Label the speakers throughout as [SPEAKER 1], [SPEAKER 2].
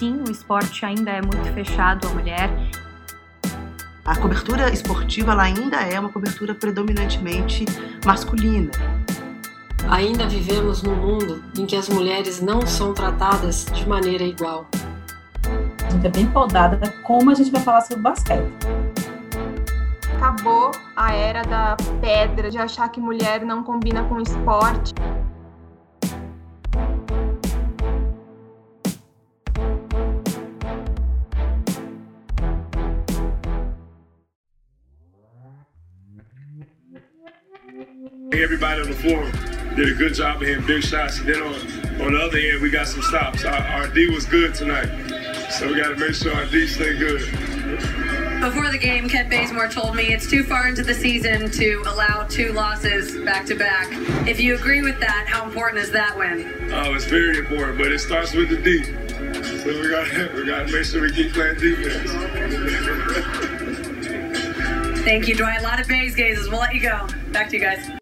[SPEAKER 1] sim, o esporte ainda é muito fechado à mulher.
[SPEAKER 2] A cobertura esportiva ela ainda é uma cobertura predominantemente masculina.
[SPEAKER 3] Ainda vivemos num mundo em que as mulheres não são tratadas de maneira igual.
[SPEAKER 4] A gente é bem podada como a gente vai falar sobre basquete.
[SPEAKER 5] Acabou a era da pedra, de achar que mulher não combina com esporte.
[SPEAKER 6] Everybody on the floor did a good job of hitting big shots. And then on, on the other end, we got some stops. Our, our D was good tonight. So we got to make sure our D stay good.
[SPEAKER 7] Before the game, Kent Bazemore told me it's too far into the season to allow two losses back to back. If you agree with that, how important is that win?
[SPEAKER 6] Oh, it's very important, but it starts with the D. So we got we got to make sure we keep playing defense.
[SPEAKER 7] Thank you, Dwight. A lot of Bays gazes. We'll let you go. Back to you guys.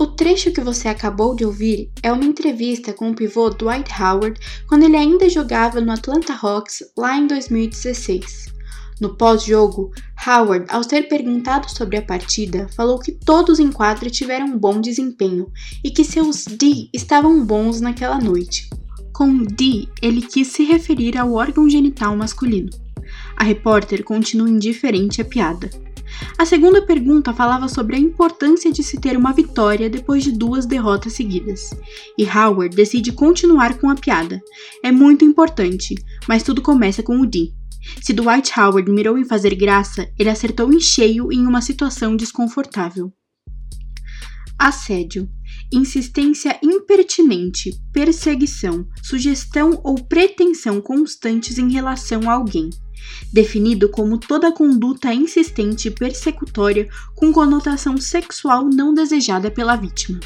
[SPEAKER 8] O trecho que você acabou de ouvir é uma entrevista com o pivô Dwight Howard quando ele ainda jogava no Atlanta Hawks lá em 2016. No pós-jogo, Howard, ao ser perguntado sobre a partida, falou que todos em quadra tiveram um bom desempenho e que seus D estavam bons naquela noite. Com D, ele quis se referir ao órgão genital masculino. A repórter continua indiferente à piada. A segunda pergunta falava sobre a importância de se ter uma vitória depois de duas derrotas seguidas. E Howard decide continuar com a piada. É muito importante, mas tudo começa com o D. Se Dwight Howard mirou em fazer graça, ele acertou em cheio em uma situação desconfortável. Assédio. Insistência impertinente, perseguição, sugestão ou pretensão constantes em relação a alguém definido como toda conduta insistente e persecutória com conotação sexual não desejada pela vítima.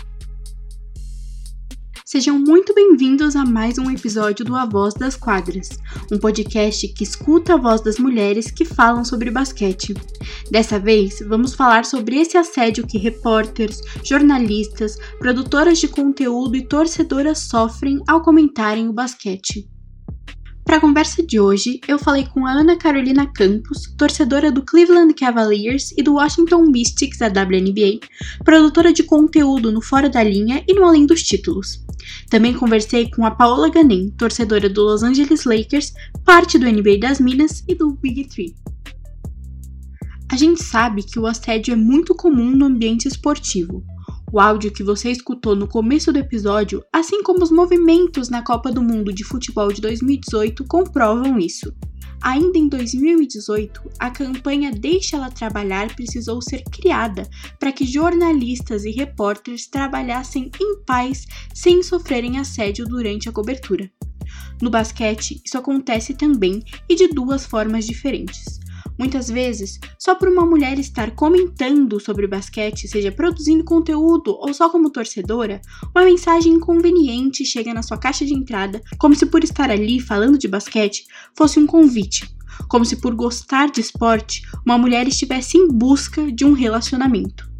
[SPEAKER 8] Sejam muito bem-vindos a mais um episódio do A Voz das Quadras, um podcast que escuta a voz das mulheres que falam sobre basquete. Dessa vez, vamos falar sobre esse assédio que repórteres, jornalistas, produtoras de conteúdo e torcedoras sofrem ao comentarem o basquete. Para a conversa de hoje, eu falei com a Ana Carolina Campos, torcedora do Cleveland Cavaliers e do Washington Mystics da WNBA, produtora de conteúdo no Fora da Linha e no Além dos Títulos. Também conversei com a Paola Ganem, torcedora do Los Angeles Lakers, parte do NBA das Minas e do Big Three. A gente sabe que o assédio é muito comum no ambiente esportivo, o áudio que você escutou no começo do episódio, assim como os movimentos na Copa do Mundo de Futebol de 2018, comprovam isso. Ainda em 2018, a campanha Deixa Ela Trabalhar precisou ser criada para que jornalistas e repórteres trabalhassem em paz sem sofrerem assédio durante a cobertura. No basquete, isso acontece também e de duas formas diferentes. Muitas vezes, só por uma mulher estar comentando sobre basquete, seja produzindo conteúdo ou só como torcedora, uma mensagem inconveniente chega na sua caixa de entrada, como se por estar ali falando de basquete fosse um convite, como se por gostar de esporte uma mulher estivesse em busca de um relacionamento.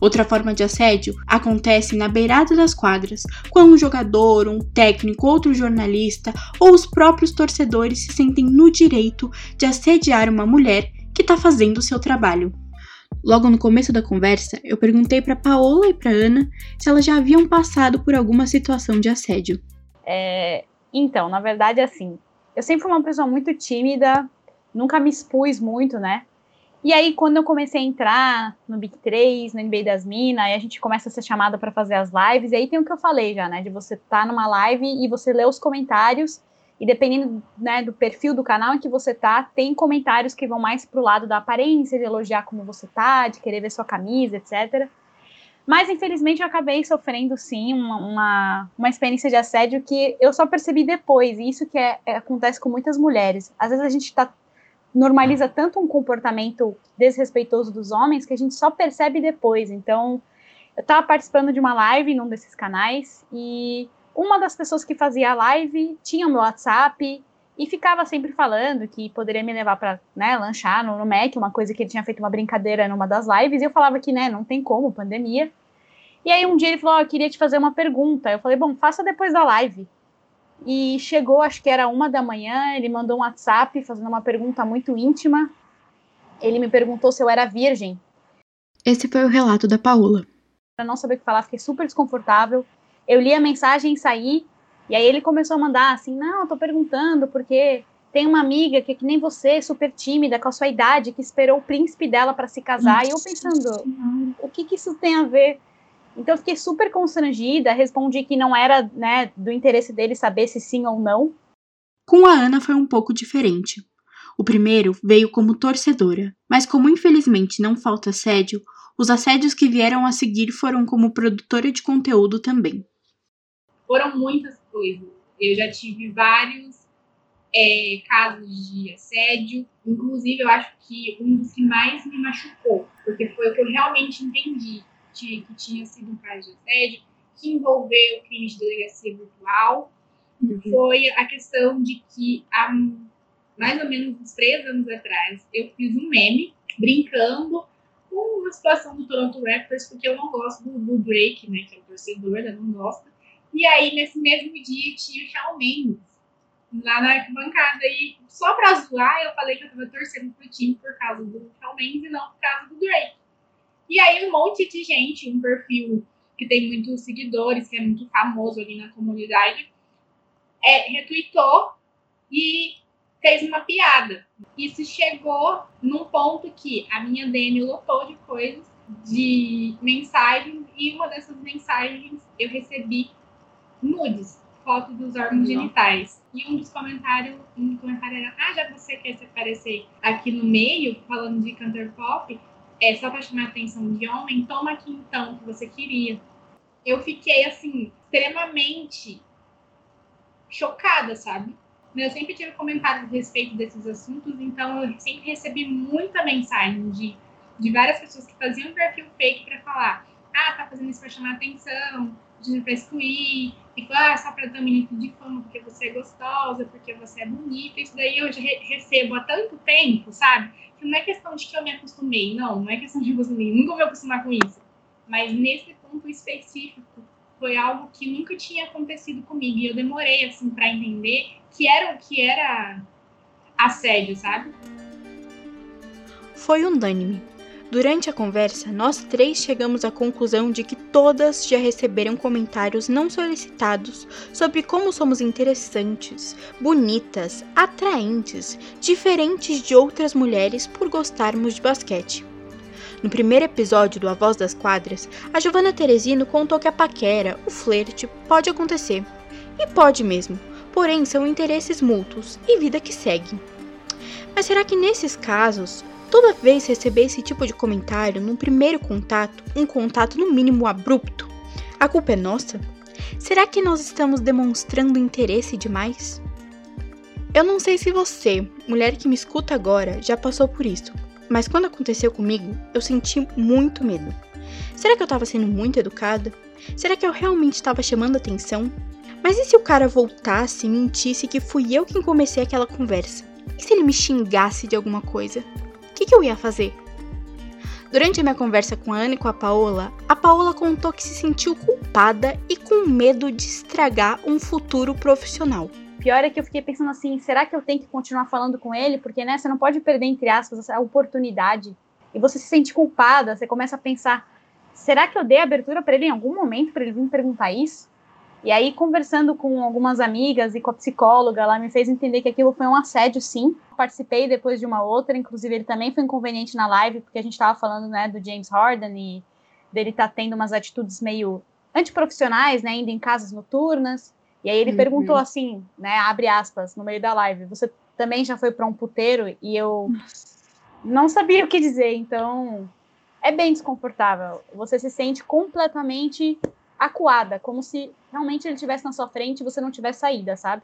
[SPEAKER 8] Outra forma de assédio acontece na beirada das quadras, quando um jogador, um técnico, outro jornalista ou os próprios torcedores se sentem no direito de assediar uma mulher que está fazendo o seu trabalho. Logo no começo da conversa, eu perguntei para Paola e para Ana se elas já haviam passado por alguma situação de assédio.
[SPEAKER 9] É, então, na verdade, assim, eu sempre fui uma pessoa muito tímida, nunca me expus muito, né? E aí, quando eu comecei a entrar no Big 3, no NBA das Minas, aí a gente começa a ser chamada para fazer as lives, e aí tem o que eu falei já, né? De você estar tá numa live e você ler os comentários, e dependendo né, do perfil do canal em que você tá, tem comentários que vão mais pro lado da aparência, de elogiar como você tá, de querer ver sua camisa, etc. Mas, infelizmente, eu acabei sofrendo, sim, uma, uma, uma experiência de assédio que eu só percebi depois, e isso que é, é, acontece com muitas mulheres. Às vezes a gente tá normaliza tanto um comportamento desrespeitoso dos homens que a gente só percebe depois. Então, eu estava participando de uma live num desses canais e uma das pessoas que fazia a live tinha o meu WhatsApp e ficava sempre falando que poderia me levar para né, lanchar no, no Mac, uma coisa que ele tinha feito uma brincadeira numa das lives, e eu falava que né, não tem como, pandemia. E aí um dia ele falou: oh, Eu queria te fazer uma pergunta. Eu falei: Bom, faça depois da live. E chegou, acho que era uma da manhã, ele mandou um WhatsApp fazendo uma pergunta muito íntima. Ele me perguntou se eu era virgem.
[SPEAKER 8] Esse foi o relato da Paola.
[SPEAKER 9] Para não saber o que falar, fiquei super desconfortável. Eu li a mensagem e saí, e aí ele começou a mandar assim: Não, eu tô perguntando porque tem uma amiga que é que nem você, super tímida, com a sua idade, que esperou o príncipe dela para se casar. Nossa, e eu pensando: O que, que isso tem a ver? Então eu fiquei super constrangida, respondi que não era né, do interesse dele saber se sim ou não.
[SPEAKER 8] Com a Ana foi um pouco diferente. O primeiro veio como torcedora, mas como infelizmente não falta assédio, os assédios que vieram a seguir foram como produtora de conteúdo também.
[SPEAKER 10] Foram muitas coisas. Eu já tive vários é, casos de assédio. Inclusive, eu acho que um dos que mais me machucou, porque foi o que eu realmente entendi que tinha sido um caso de assédio, que envolveu crime de delegacia virtual, uhum. foi a questão de que há mais ou menos uns três anos atrás eu fiz um meme brincando com uma situação do Toronto Raptors, porque eu não gosto do, do Drake, né, que é o torcedor, eu não gosto. E aí, nesse mesmo dia, tinha o Shawn Mendes lá na arquibancada. E só pra zoar, eu falei que eu tava torcendo pro time por causa do Shawn Mendes e não por causa do Drake. E aí, um monte de gente, um perfil que tem muitos seguidores, que é muito famoso ali na comunidade, é, retweetou e fez uma piada. Isso chegou num ponto que a minha DM lotou de coisas, de mensagens, e uma dessas mensagens eu recebi nudes, foto dos órgãos genitais. E um dos comentários, um comentário era, ah, já você quer se aparecer aqui no meio, falando de cantor pop, é só para chamar a atenção de homem, toma aqui então, que você queria. Eu fiquei, assim, extremamente chocada, sabe? Eu sempre tive comentários a respeito desses assuntos, então eu sempre recebi muita mensagem de, de várias pessoas que faziam perfil fake para falar: ah, tá fazendo isso para chamar atenção, de pra excluir, e falar, ah, só para dar um minuto de fama porque você é gostosa, porque você é bonita. Isso daí eu já recebo há tanto tempo, sabe? Não é questão de que eu me acostumei, não, não é questão de acostumei, nunca vou me acostumar com isso. Mas nesse ponto específico, foi algo que nunca tinha acontecido comigo e eu demorei assim para entender que era que era assédio, sabe?
[SPEAKER 8] Foi unânime. Durante a conversa, nós três chegamos à conclusão de que todas já receberam comentários não solicitados sobre como somos interessantes, bonitas, atraentes, diferentes de outras mulheres por gostarmos de basquete. No primeiro episódio do A Voz das Quadras, a Giovanna Teresino contou que a paquera, o flerte, pode acontecer. E pode mesmo, porém são interesses mútuos e vida que segue. Mas será que nesses casos, toda vez receber esse tipo de comentário num primeiro contato, um contato no mínimo abrupto, a culpa é nossa? Será que nós estamos demonstrando interesse demais? Eu não sei se você, mulher que me escuta agora, já passou por isso, mas quando aconteceu comigo, eu senti muito medo. Será que eu estava sendo muito educada? Será que eu realmente estava chamando atenção? Mas e se o cara voltasse e mentisse que fui eu quem comecei aquela conversa? E se ele me xingasse de alguma coisa? Que, que eu ia fazer? Durante a minha conversa com a Ana e com a Paola, a Paola contou que se sentiu culpada e com medo de estragar um futuro profissional
[SPEAKER 9] pior é que eu fiquei pensando assim, será que eu tenho que continuar falando com ele? Porque, né, você não pode perder, entre aspas, a oportunidade. E você se sente culpada, você começa a pensar, será que eu dei abertura para ele em algum momento, para ele vir perguntar isso? E aí, conversando com algumas amigas e com a psicóloga, ela me fez entender que aquilo foi um assédio, sim. Participei depois de uma outra, inclusive ele também foi inconveniente na live, porque a gente estava falando, né, do James Harden e dele tá tendo umas atitudes meio antiprofissionais, né, indo em casas noturnas. E aí ele uhum. perguntou assim, né, abre aspas, no meio da live, você também já foi para um puteiro? E eu não sabia o que dizer, então é bem desconfortável. Você se sente completamente acuada, como se realmente ele estivesse na sua frente e você não tivesse saída, sabe?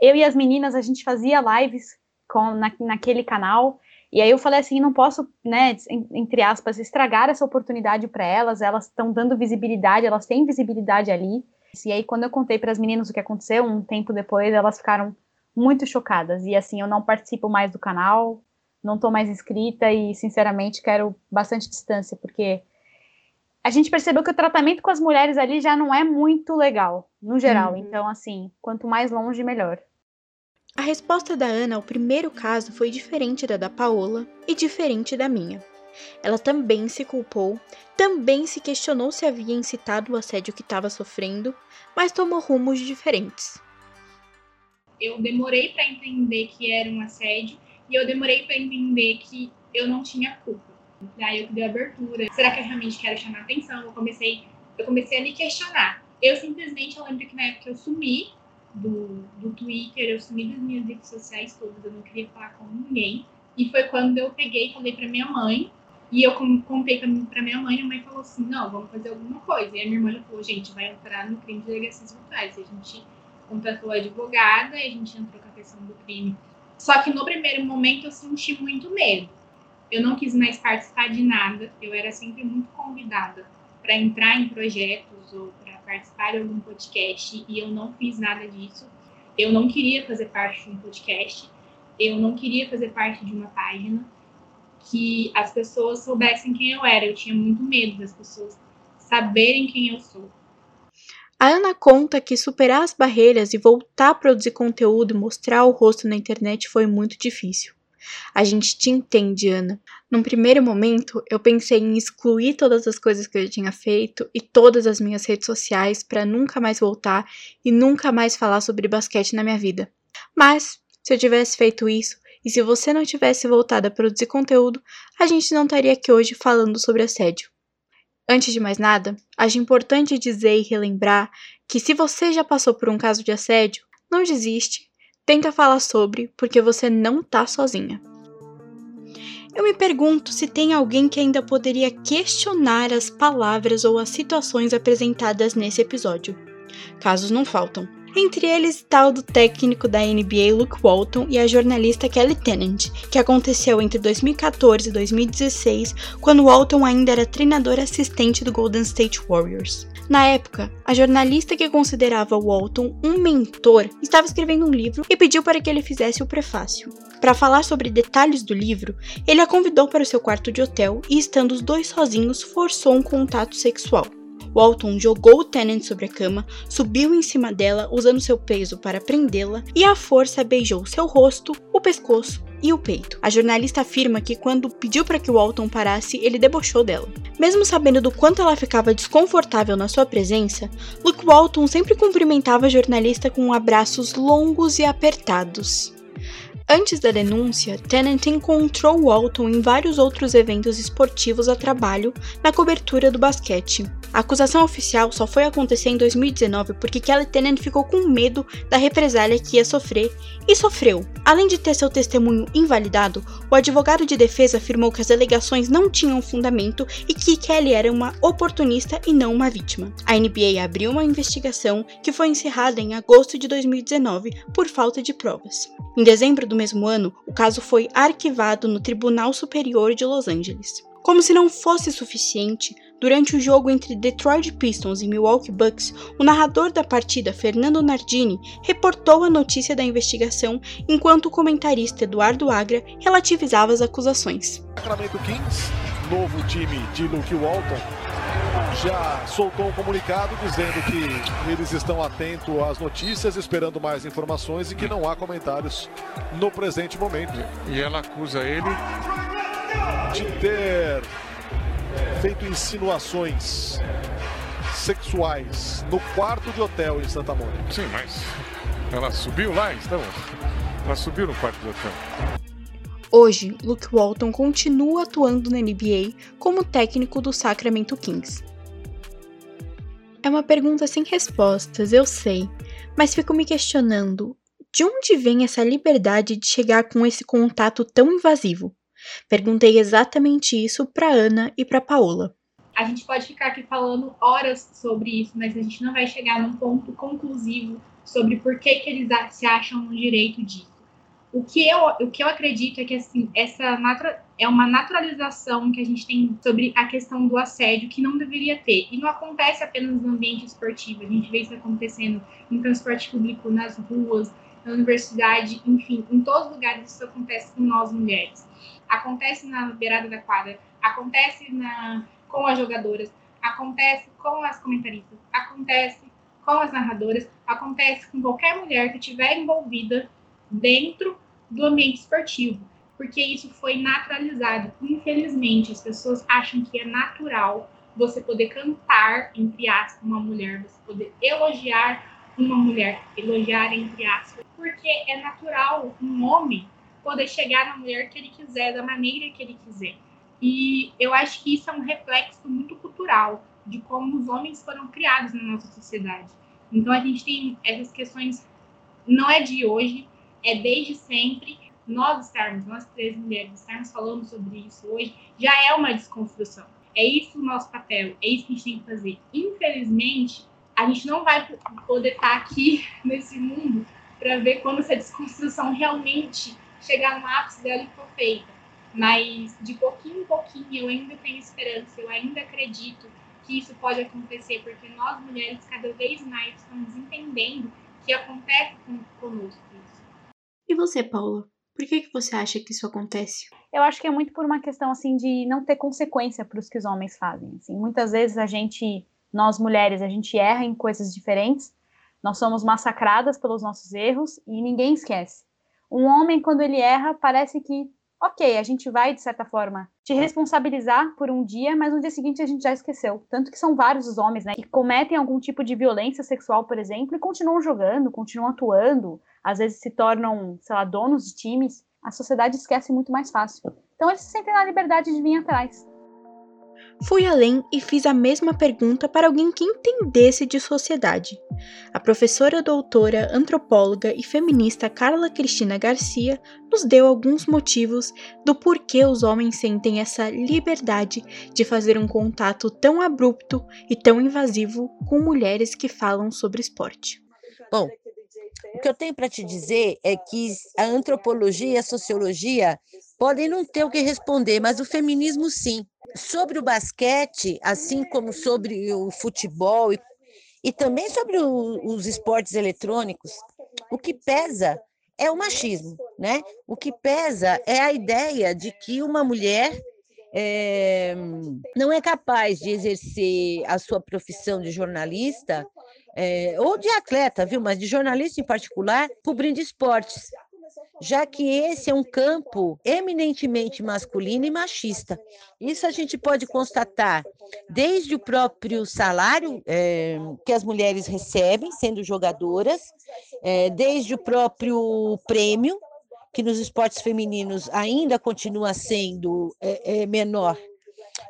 [SPEAKER 9] Eu e as meninas, a gente fazia lives com, na, naquele canal, e aí eu falei assim, não posso, né, entre aspas, estragar essa oportunidade para elas, elas estão dando visibilidade, elas têm visibilidade ali, e aí, quando eu contei para as meninas o que aconteceu, um tempo depois, elas ficaram muito chocadas. E assim, eu não participo mais do canal, não estou mais inscrita e, sinceramente, quero bastante distância, porque a gente percebeu que o tratamento com as mulheres ali já não é muito legal, no geral. Uhum. Então, assim, quanto mais longe, melhor.
[SPEAKER 8] A resposta da Ana ao primeiro caso foi diferente da da Paola e diferente da minha. Ela também se culpou, também se questionou se havia incitado o assédio que estava sofrendo, mas tomou rumos diferentes.
[SPEAKER 10] Eu demorei para entender que era um assédio e eu demorei para entender que eu não tinha culpa. Daí eu dei abertura. Será que eu realmente quero chamar atenção? Eu comecei, eu comecei a me questionar. Eu simplesmente, eu lembro que na época eu sumi do, do Twitter, eu sumi das minhas redes sociais todas, eu não queria falar com ninguém. E foi quando eu peguei e falei para minha mãe, e eu contei para minha mãe, a mãe falou assim: não, vamos fazer alguma coisa. E a minha irmã falou: gente, vai entrar no crime de delegacias virtuais. E a gente contratou a advogada, e a gente entrou com a questão do crime. Só que no primeiro momento eu senti muito medo. Eu não quis mais participar de nada, eu era sempre muito convidada para entrar em projetos ou para participar de algum podcast e eu não fiz nada disso. Eu não queria fazer parte de um podcast, eu não queria fazer parte de uma página que as pessoas soubessem quem eu era. Eu tinha muito medo das pessoas saberem quem eu sou.
[SPEAKER 8] A Ana conta que superar as barreiras e voltar a produzir conteúdo e mostrar o rosto na internet foi muito difícil. A gente te entende, Ana. Num primeiro momento, eu pensei em excluir todas as coisas que eu tinha feito e todas as minhas redes sociais para nunca mais voltar e nunca mais falar sobre basquete na minha vida. Mas, se eu tivesse feito isso, e se você não tivesse voltado a produzir conteúdo, a gente não estaria aqui hoje falando sobre assédio. Antes de mais nada, acho importante dizer e relembrar que se você já passou por um caso de assédio, não desiste, tenta falar sobre, porque você não tá sozinha. Eu me pergunto se tem alguém que ainda poderia questionar as palavras ou as situações apresentadas nesse episódio. Casos não faltam. Entre eles tal do técnico da NBA Luke Walton e a jornalista Kelly Tennant, que aconteceu entre 2014 e 2016, quando Walton ainda era treinador assistente do Golden State Warriors. Na época, a jornalista que considerava Walton um mentor estava escrevendo um livro e pediu para que ele fizesse o prefácio. Para falar sobre detalhes do livro, ele a convidou para o seu quarto de hotel e, estando os dois sozinhos, forçou um contato sexual. Walton jogou o Tennant sobre a cama, subiu em cima dela usando seu peso para prendê-la e à força beijou seu rosto, o pescoço e o peito. A jornalista afirma que quando pediu para que Walton parasse, ele debochou dela. Mesmo sabendo do quanto ela ficava desconfortável na sua presença, Luke Walton sempre cumprimentava a jornalista com abraços longos e apertados. Antes da denúncia, Tennant encontrou Walton em vários outros eventos esportivos a trabalho na cobertura do basquete. A acusação oficial só foi acontecer em 2019 porque Kelly Tennant ficou com medo da represália que ia sofrer e sofreu. Além de ter seu testemunho invalidado, o advogado de defesa afirmou que as alegações não tinham fundamento e que Kelly era uma oportunista e não uma vítima. A NBA abriu uma investigação que foi encerrada em agosto de 2019 por falta de provas. Em dezembro do mesmo ano, o caso foi arquivado no Tribunal Superior de Los Angeles. Como se não fosse suficiente, durante o jogo entre Detroit Pistons e Milwaukee Bucks, o narrador da partida, Fernando Nardini, reportou a notícia da investigação enquanto o comentarista Eduardo Agra relativizava as acusações.
[SPEAKER 11] Sacramento Kings, novo time de Luke Walton, já soltou um comunicado dizendo que eles estão atentos às notícias, esperando mais informações e que não há comentários no presente momento.
[SPEAKER 12] E ela acusa ele
[SPEAKER 11] de ter feito insinuações sexuais no quarto de hotel em Santa Mônica.
[SPEAKER 12] Sim, mas ela subiu lá, então. Ela subiu no quarto de hotel.
[SPEAKER 8] Hoje, Luke Walton continua atuando na NBA como técnico do Sacramento Kings. É uma pergunta sem respostas, eu sei, mas fico me questionando: de onde vem essa liberdade de chegar com esse contato tão invasivo? Perguntei exatamente isso para Ana e para Paola.
[SPEAKER 10] A gente pode ficar aqui falando horas sobre isso, mas a gente não vai chegar num ponto conclusivo sobre por que, que eles se acham no direito disso. O que, eu, o que eu acredito é que assim, essa é uma naturalização que a gente tem sobre a questão do assédio que não deveria ter. E não acontece apenas no ambiente esportivo, a gente vê isso acontecendo em transporte público, nas ruas, na universidade, enfim, em todos os lugares isso acontece com nós mulheres acontece na beirada da quadra, acontece na, com as jogadoras, acontece com as comentaristas, acontece com as narradoras, acontece com qualquer mulher que estiver envolvida dentro do ambiente esportivo, porque isso foi naturalizado. Infelizmente, as pessoas acham que é natural você poder cantar, entre aspas, uma mulher, você poder elogiar uma mulher, elogiar entre aspas, porque é natural um homem poder chegar na mulher que ele quiser, da maneira que ele quiser. E eu acho que isso é um reflexo muito cultural de como os homens foram criados na nossa sociedade. Então a gente tem essas questões, não é de hoje, é desde sempre. Nós estarmos, nós três mulheres, estarmos falando sobre isso hoje, já é uma desconstrução. É isso o nosso papel, é isso que a gente tem que fazer. Infelizmente, a gente não vai poder estar aqui nesse mundo para ver quando essa desconstrução realmente chegar no ápice dela e for feita. Mas de pouquinho em pouquinho eu ainda tenho esperança, eu ainda acredito que isso pode acontecer, porque nós mulheres cada vez mais estamos entendendo que acontece conosco isso.
[SPEAKER 8] E você, Paula? Por que, que você acha que isso acontece?
[SPEAKER 9] Eu acho que é muito por uma questão assim de não ter consequência para os que os homens fazem. Assim, muitas vezes a gente, nós mulheres, a gente erra em coisas diferentes. Nós somos massacradas pelos nossos erros e ninguém esquece. Um homem, quando ele erra, parece que ok, a gente vai, de certa forma, te responsabilizar por um dia, mas no dia seguinte a gente já esqueceu. Tanto que são vários os homens, né, que cometem algum tipo de violência sexual, por exemplo, e continuam jogando, continuam atuando, às vezes se tornam, sei lá, donos de times. A sociedade esquece muito mais fácil. Então eles se sentem na liberdade de vir atrás.
[SPEAKER 8] Fui além e fiz a mesma pergunta para alguém que entendesse de sociedade. A professora doutora, antropóloga e feminista Carla Cristina Garcia nos deu alguns motivos do porquê os homens sentem essa liberdade de fazer um contato tão abrupto e tão invasivo com mulheres que falam sobre esporte.
[SPEAKER 13] Bom, que eu tenho para te dizer é que a antropologia e a sociologia podem não ter o que responder, mas o feminismo sim. Sobre o basquete, assim como sobre o futebol e, e também sobre o, os esportes eletrônicos, o que pesa é o machismo, né? O que pesa é a ideia de que uma mulher é, não é capaz de exercer a sua profissão de jornalista é, ou de atleta, viu? Mas de jornalista em particular, cobrindo esportes já que esse é um campo eminentemente masculino e machista. Isso a gente pode constatar desde o próprio salário é, que as mulheres recebem, sendo jogadoras, é, desde o próprio prêmio, que nos esportes femininos ainda continua sendo é, menor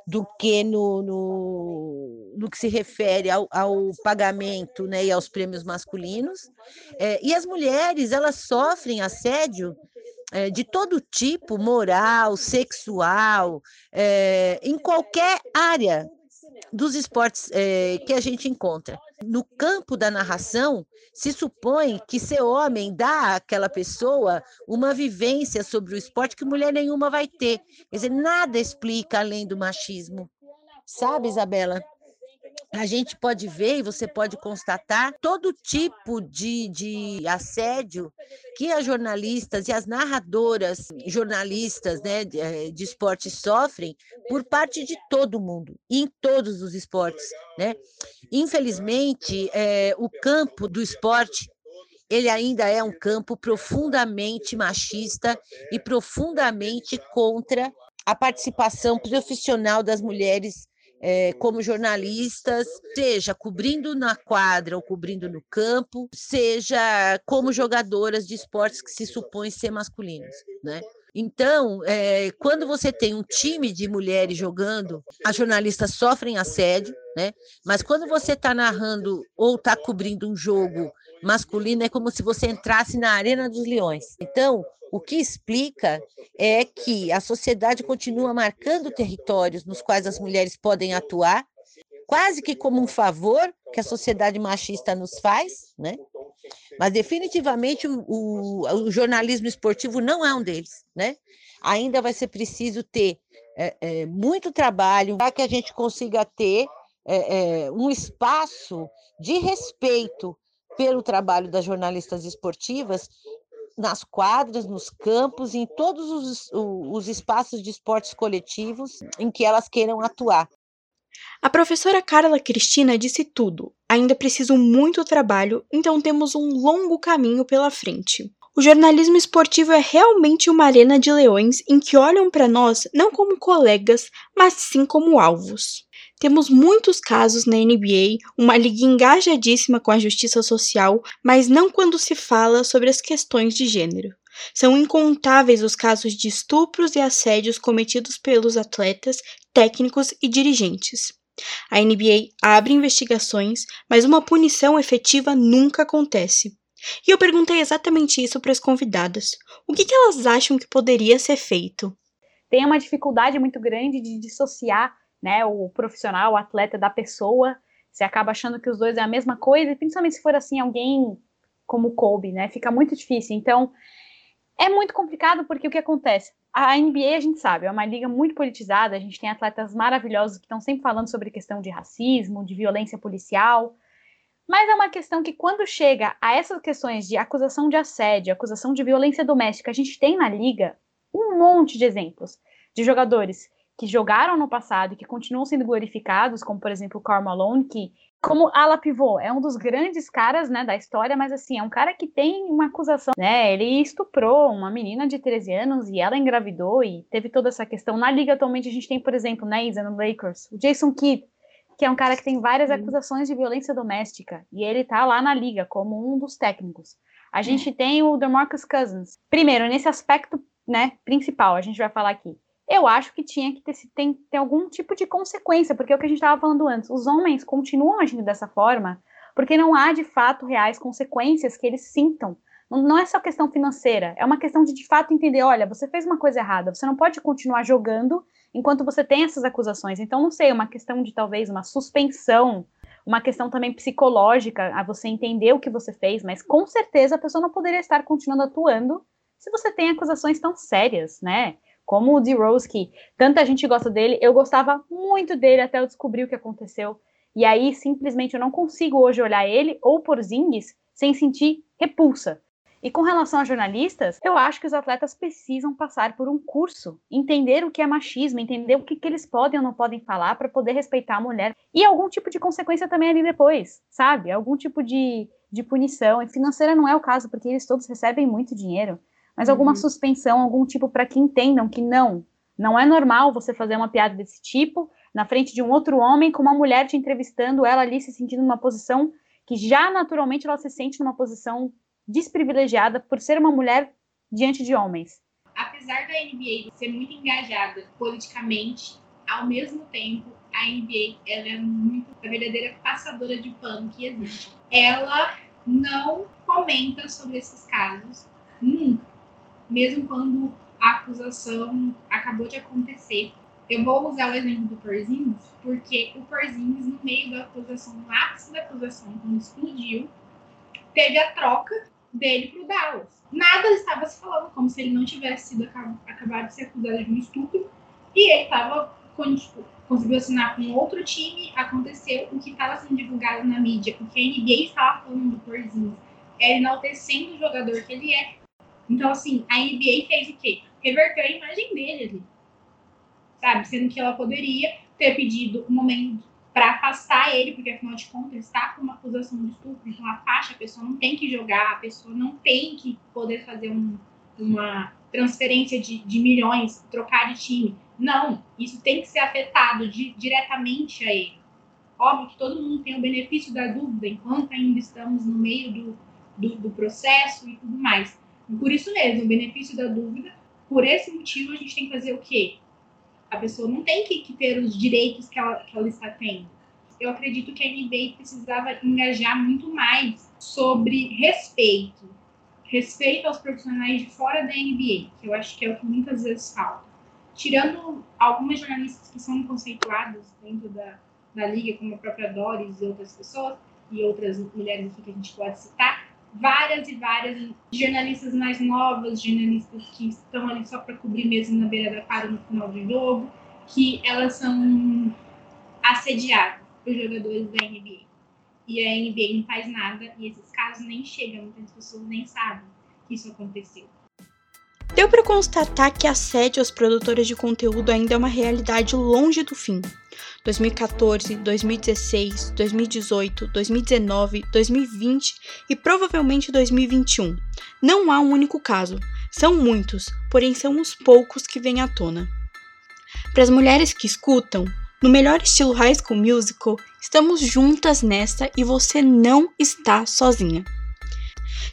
[SPEAKER 13] do que no, no, no que se refere ao, ao, pagamento né, e aos prêmios masculinos. É, e as mulheres, elas sofrem assédio é, de todo tipo, moral, sexual, é, em qualquer área dos esportes é, que a gente encontra. No campo da narração, se supõe que ser homem dá àquela pessoa uma vivência sobre o esporte que mulher nenhuma vai ter. Quer dizer, nada explica além do machismo. Sabe, Isabela? A gente pode ver e você pode constatar todo tipo de, de assédio que as jornalistas e as narradoras jornalistas né, de, eh, de esporte sofrem por parte de todo mundo, em todos os esportes. Né? Infelizmente, é, o campo do esporte ele ainda é um campo profundamente machista e profundamente contra a participação profissional das mulheres é, como jornalistas, seja cobrindo na quadra ou cobrindo no campo, seja como jogadoras de esportes que se supõem ser masculinos, né? Então, é, quando você tem um time de mulheres jogando, as jornalistas sofrem assédio, né? Mas quando você está narrando ou está cobrindo um jogo masculino, é como se você entrasse na Arena dos Leões. Então, o que explica é que a sociedade continua marcando territórios nos quais as mulheres podem atuar, quase que como um favor que a sociedade machista nos faz, né? Mas definitivamente o, o, o jornalismo esportivo não é um deles, né? Ainda vai ser preciso ter é, é, muito trabalho para que a gente consiga ter é, um espaço de respeito pelo trabalho das jornalistas esportivas nas quadras, nos campos, em todos os, os espaços de esportes coletivos em que elas queiram atuar.
[SPEAKER 8] A professora Carla Cristina disse tudo. Ainda preciso muito trabalho, então temos um longo caminho pela frente. O jornalismo esportivo é realmente uma arena de leões em que olham para nós não como colegas, mas sim como alvos. Temos muitos casos na NBA, uma liga engajadíssima com a justiça social, mas não quando se fala sobre as questões de gênero. São incontáveis os casos de estupros e assédios cometidos pelos atletas, técnicos e dirigentes. A NBA abre investigações, mas uma punição efetiva nunca acontece. E eu perguntei exatamente isso para as convidadas. O que, que elas acham que poderia ser feito?
[SPEAKER 9] Tem uma dificuldade muito grande de dissociar né, o profissional, o atleta da pessoa. Você acaba achando que os dois é a mesma coisa, e principalmente se for assim, alguém como Kobe, né? Fica muito difícil. Então, é muito complicado porque o que acontece? A NBA, a gente sabe, é uma liga muito politizada, a gente tem atletas maravilhosos que estão sempre falando sobre questão de racismo, de violência policial, mas é uma questão que, quando chega a essas questões de acusação de assédio, acusação de violência doméstica, a gente tem na liga um monte de exemplos de jogadores que jogaram no passado e que continuam sendo glorificados, como por exemplo o Karl Malone, que como ala pivô, é um dos grandes caras, né, da história, mas assim, é um cara que tem uma acusação, né, ele estuprou uma menina de 13 anos e ela engravidou e teve toda essa questão. Na liga atualmente a gente tem, por exemplo, né, Isa, no Lakers, o Jason Kidd, que é um cara que tem várias Sim. acusações de violência doméstica, e ele tá lá na liga como um dos técnicos. A gente tem o DeMarcus Cousins. Primeiro, nesse aspecto, né, principal, a gente vai falar aqui. Eu acho que tinha que ter, ter algum tipo de consequência, porque é o que a gente estava falando antes. Os homens continuam agindo dessa forma porque não há de fato reais consequências que eles sintam. Não, não é só questão financeira, é uma questão de de fato entender: olha, você fez uma coisa errada, você não pode continuar jogando enquanto você tem essas acusações. Então, não sei, uma questão de talvez uma suspensão, uma questão também psicológica, a você entender o que você fez, mas com certeza a pessoa não poderia estar continuando atuando se você tem acusações tão sérias, né? Como o D. Rose, que tanta gente gosta dele, eu gostava muito dele até eu descobrir o que aconteceu. E aí, simplesmente, eu não consigo hoje olhar ele ou por Zings sem sentir repulsa. E com relação a jornalistas, eu acho que os atletas precisam passar por um curso, entender o que é machismo, entender o que, que eles podem ou não podem falar para poder respeitar a mulher e algum tipo de consequência também ali depois, sabe? Algum tipo de, de punição. E financeira não é o caso, porque eles todos recebem muito dinheiro, mas alguma uhum. suspensão, algum tipo para que entendam que não, não é normal você fazer uma piada desse tipo na frente de um outro homem com uma mulher te entrevistando, ela ali se sentindo numa posição que já naturalmente ela se sente numa posição desprivilegiada por ser uma mulher diante de homens.
[SPEAKER 10] Apesar da NBA ser muito engajada politicamente, ao mesmo tempo a NBA ela é muito a verdadeira passadora de pano que existe. Ela não comenta sobre esses casos nunca, mesmo quando a acusação acabou de acontecer. Eu vou usar o exemplo do Porzingis, porque o Porzingis, no meio da acusação, no ápice da acusação, quando explodiu, teve a troca dele para o Dallas. Nada estava se falando, como se ele não tivesse sido acabado de ser acusado de um estupro, e ele estava tipo, conseguiu assinar com outro time, aconteceu o que estava sendo divulgado na mídia, o que a NBA estava falando do Porzingis, é enaltecendo o jogador que ele é. Então, assim, a NBA fez o quê? Reverteu a imagem dele ali. Sabe? Sendo que ela poderia ter pedido um momento para afastar ele, porque afinal de contas está com uma acusação de estupro, então a faixa, a pessoa não tem que jogar, a pessoa não tem que poder fazer um, uma transferência de, de, milhões, trocar de time. Não, isso tem que ser afetado de, diretamente a ele. Óbvio que todo mundo tem o benefício da dúvida, enquanto ainda estamos no meio do, do, do processo e tudo mais. E por isso mesmo, o benefício da dúvida, por esse motivo a gente tem que fazer o quê? A pessoa não tem que, que ter os direitos que ela, que ela está tendo. Eu acredito que a NBA precisava engajar muito mais sobre respeito. Respeito aos profissionais de fora da NBA, que eu acho que é o que muitas vezes falta. Tirando algumas jornalistas que são conceituadas dentro da, da liga, como a própria Doris e outras pessoas, e outras mulheres aqui que a gente pode citar, várias e várias jornalistas mais novas, jornalistas que estão ali só para cobrir mesmo na beira da quadra no final do jogo, que elas são assediadas por jogadores da NBA. E a NBA não faz nada e esses casos nem chegam, muitas pessoas nem sabem que isso aconteceu.
[SPEAKER 8] Deu para constatar que assédio às produtoras de conteúdo ainda é uma realidade longe do fim. 2014, 2016, 2018, 2019, 2020 e provavelmente 2021. Não há um único caso, são muitos, porém são os poucos que vêm à tona. Para as mulheres que escutam, no melhor estilo High School Musical, estamos juntas nessa e você não está sozinha.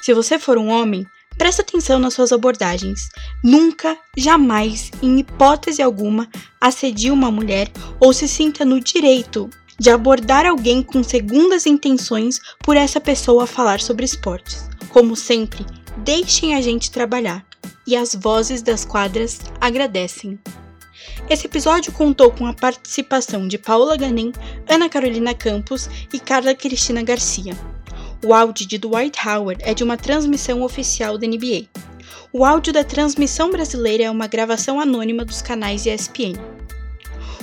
[SPEAKER 8] Se você for um homem, preste atenção nas suas abordagens. Nunca, jamais, em hipótese alguma, assedie uma mulher ou se sinta no direito de abordar alguém com segundas intenções por essa pessoa falar sobre esportes. Como sempre, deixem a gente trabalhar. E as vozes das quadras agradecem. Esse episódio contou com a participação de Paula Ganem, Ana Carolina Campos e Carla Cristina Garcia. O áudio de Dwight Howard é de uma transmissão oficial da NBA. O áudio da transmissão brasileira é uma gravação anônima dos canais ESPN.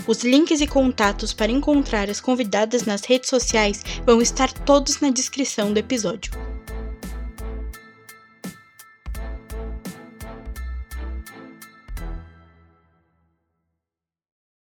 [SPEAKER 8] Os links e contatos para encontrar as convidadas nas redes sociais vão estar todos na descrição do episódio.